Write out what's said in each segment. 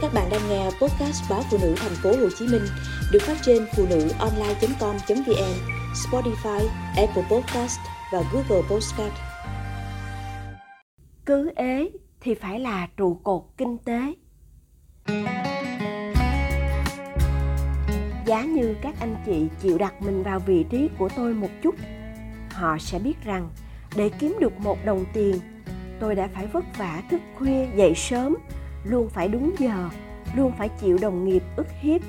Các bạn đang nghe podcast báo phụ nữ thành phố Hồ Chí Minh được phát trên phụ nữ online.com.vn, Spotify, Apple Podcast và Google Podcast. Cứ ế thì phải là trụ cột kinh tế. Giá như các anh chị chịu đặt mình vào vị trí của tôi một chút, họ sẽ biết rằng để kiếm được một đồng tiền, tôi đã phải vất vả thức khuya dậy sớm luôn phải đúng giờ, luôn phải chịu đồng nghiệp ức hiếp,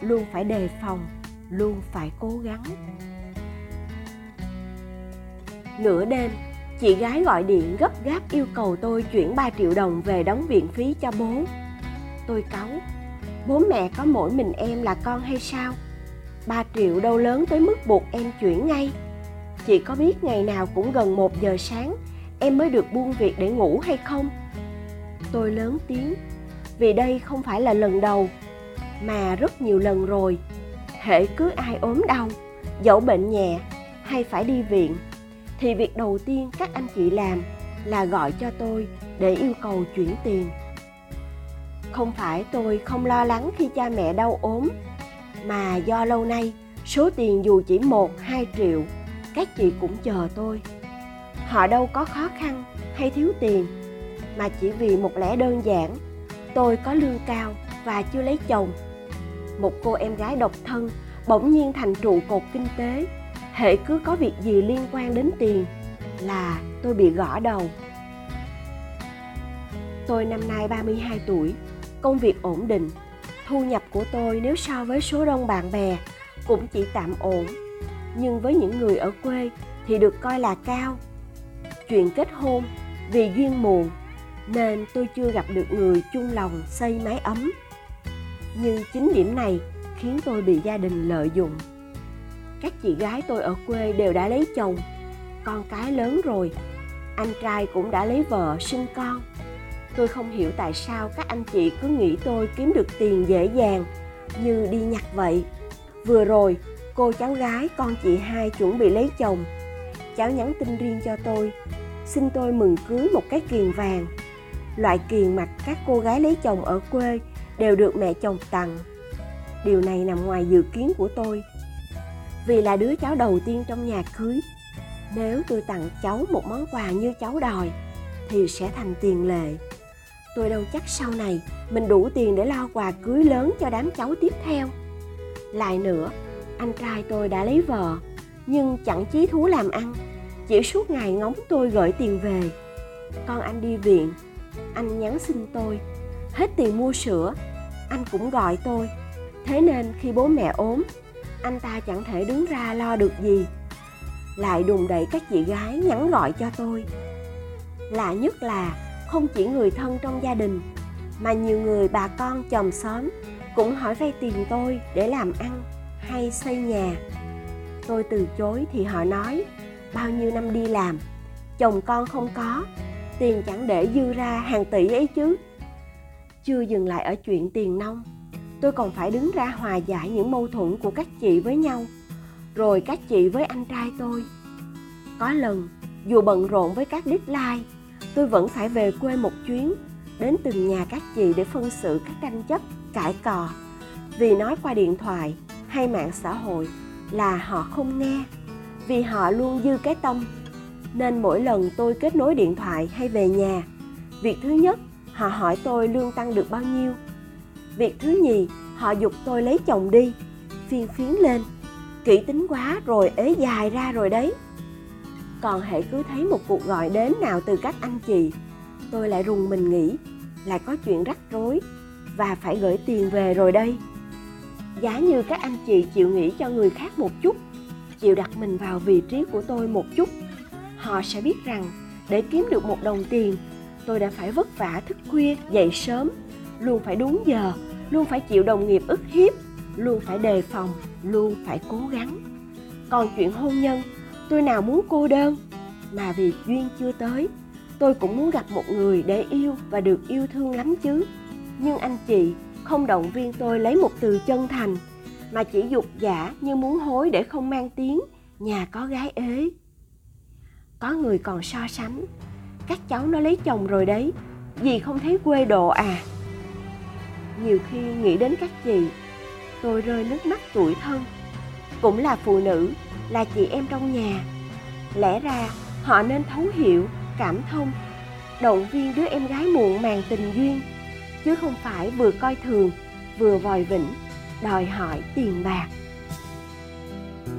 luôn phải đề phòng, luôn phải cố gắng. Nửa đêm, chị gái gọi điện gấp gáp yêu cầu tôi chuyển 3 triệu đồng về đóng viện phí cho bố. Tôi cáu, bố mẹ có mỗi mình em là con hay sao? 3 triệu đâu lớn tới mức buộc em chuyển ngay. Chị có biết ngày nào cũng gần 1 giờ sáng, em mới được buông việc để ngủ hay không? Tôi lớn tiếng. Vì đây không phải là lần đầu, mà rất nhiều lần rồi. Hễ cứ ai ốm đau, dẫu bệnh nhẹ hay phải đi viện, thì việc đầu tiên các anh chị làm là gọi cho tôi để yêu cầu chuyển tiền. Không phải tôi không lo lắng khi cha mẹ đau ốm, mà do lâu nay số tiền dù chỉ một, hai triệu, các chị cũng chờ tôi. Họ đâu có khó khăn hay thiếu tiền mà chỉ vì một lẽ đơn giản. Tôi có lương cao và chưa lấy chồng. Một cô em gái độc thân bỗng nhiên thành trụ cột kinh tế. Hệ cứ có việc gì liên quan đến tiền là tôi bị gõ đầu. Tôi năm nay 32 tuổi, công việc ổn định. Thu nhập của tôi nếu so với số đông bạn bè cũng chỉ tạm ổn. Nhưng với những người ở quê thì được coi là cao. Chuyện kết hôn vì duyên muộn nên tôi chưa gặp được người chung lòng xây mái ấm. Nhưng chính điểm này khiến tôi bị gia đình lợi dụng. Các chị gái tôi ở quê đều đã lấy chồng, con cái lớn rồi, anh trai cũng đã lấy vợ sinh con. Tôi không hiểu tại sao các anh chị cứ nghĩ tôi kiếm được tiền dễ dàng như đi nhặt vậy. Vừa rồi, cô cháu gái con chị hai chuẩn bị lấy chồng. Cháu nhắn tin riêng cho tôi, xin tôi mừng cưới một cái kiền vàng loại kiền mặt các cô gái lấy chồng ở quê đều được mẹ chồng tặng. Điều này nằm ngoài dự kiến của tôi. Vì là đứa cháu đầu tiên trong nhà cưới, nếu tôi tặng cháu một món quà như cháu đòi, thì sẽ thành tiền lệ. Tôi đâu chắc sau này mình đủ tiền để lo quà cưới lớn cho đám cháu tiếp theo. Lại nữa, anh trai tôi đã lấy vợ, nhưng chẳng chí thú làm ăn, chỉ suốt ngày ngóng tôi gửi tiền về. Con anh đi viện anh nhắn xin tôi. Hết tiền mua sữa, anh cũng gọi tôi. Thế nên khi bố mẹ ốm, anh ta chẳng thể đứng ra lo được gì. Lại đùng đẩy các chị gái nhắn gọi cho tôi. Lạ nhất là không chỉ người thân trong gia đình, mà nhiều người bà con chồng xóm cũng hỏi vay tiền tôi để làm ăn hay xây nhà. Tôi từ chối thì họ nói, bao nhiêu năm đi làm, chồng con không có tiền chẳng để dư ra hàng tỷ ấy chứ. Chưa dừng lại ở chuyện tiền nông tôi còn phải đứng ra hòa giải những mâu thuẫn của các chị với nhau. Rồi các chị với anh trai tôi. Có lần, dù bận rộn với các deadline, tôi vẫn phải về quê một chuyến, đến từng nhà các chị để phân xử các tranh chấp, cãi cò vì nói qua điện thoại hay mạng xã hội là họ không nghe, vì họ luôn dư cái tâm nên mỗi lần tôi kết nối điện thoại hay về nhà, việc thứ nhất, họ hỏi tôi lương tăng được bao nhiêu. Việc thứ nhì, họ dục tôi lấy chồng đi, phiên phiến lên, kỹ tính quá rồi ế dài ra rồi đấy. Còn hệ cứ thấy một cuộc gọi đến nào từ các anh chị, tôi lại rùng mình nghĩ lại có chuyện rắc rối và phải gửi tiền về rồi đây. Giá như các anh chị chịu nghĩ cho người khác một chút, chịu đặt mình vào vị trí của tôi một chút họ sẽ biết rằng, để kiếm được một đồng tiền, tôi đã phải vất vả thức khuya, dậy sớm. Luôn phải đúng giờ, luôn phải chịu đồng nghiệp ức hiếp, luôn phải đề phòng, luôn phải cố gắng. Còn chuyện hôn nhân, tôi nào muốn cô đơn? Mà vì duyên chưa tới, tôi cũng muốn gặp một người để yêu và được yêu thương lắm chứ. Nhưng anh chị, không động viên tôi lấy một từ chân thành, mà chỉ dục giả như muốn hối để không mang tiếng, nhà có gái ế có người còn so sánh. Các cháu nó lấy chồng rồi đấy dì không thấy quê độ à. Nhiều khi nghĩ đến các chị, tôi rơi nước mắt tuổi thân. Cũng là phụ nữ, là chị em trong nhà. Lẽ ra, họ nên thấu hiểu, cảm thông, động viên đứa em gái muộn màng tình duyên, chứ không phải vừa coi thường, vừa vòi vĩnh, đòi hỏi tiền bạc.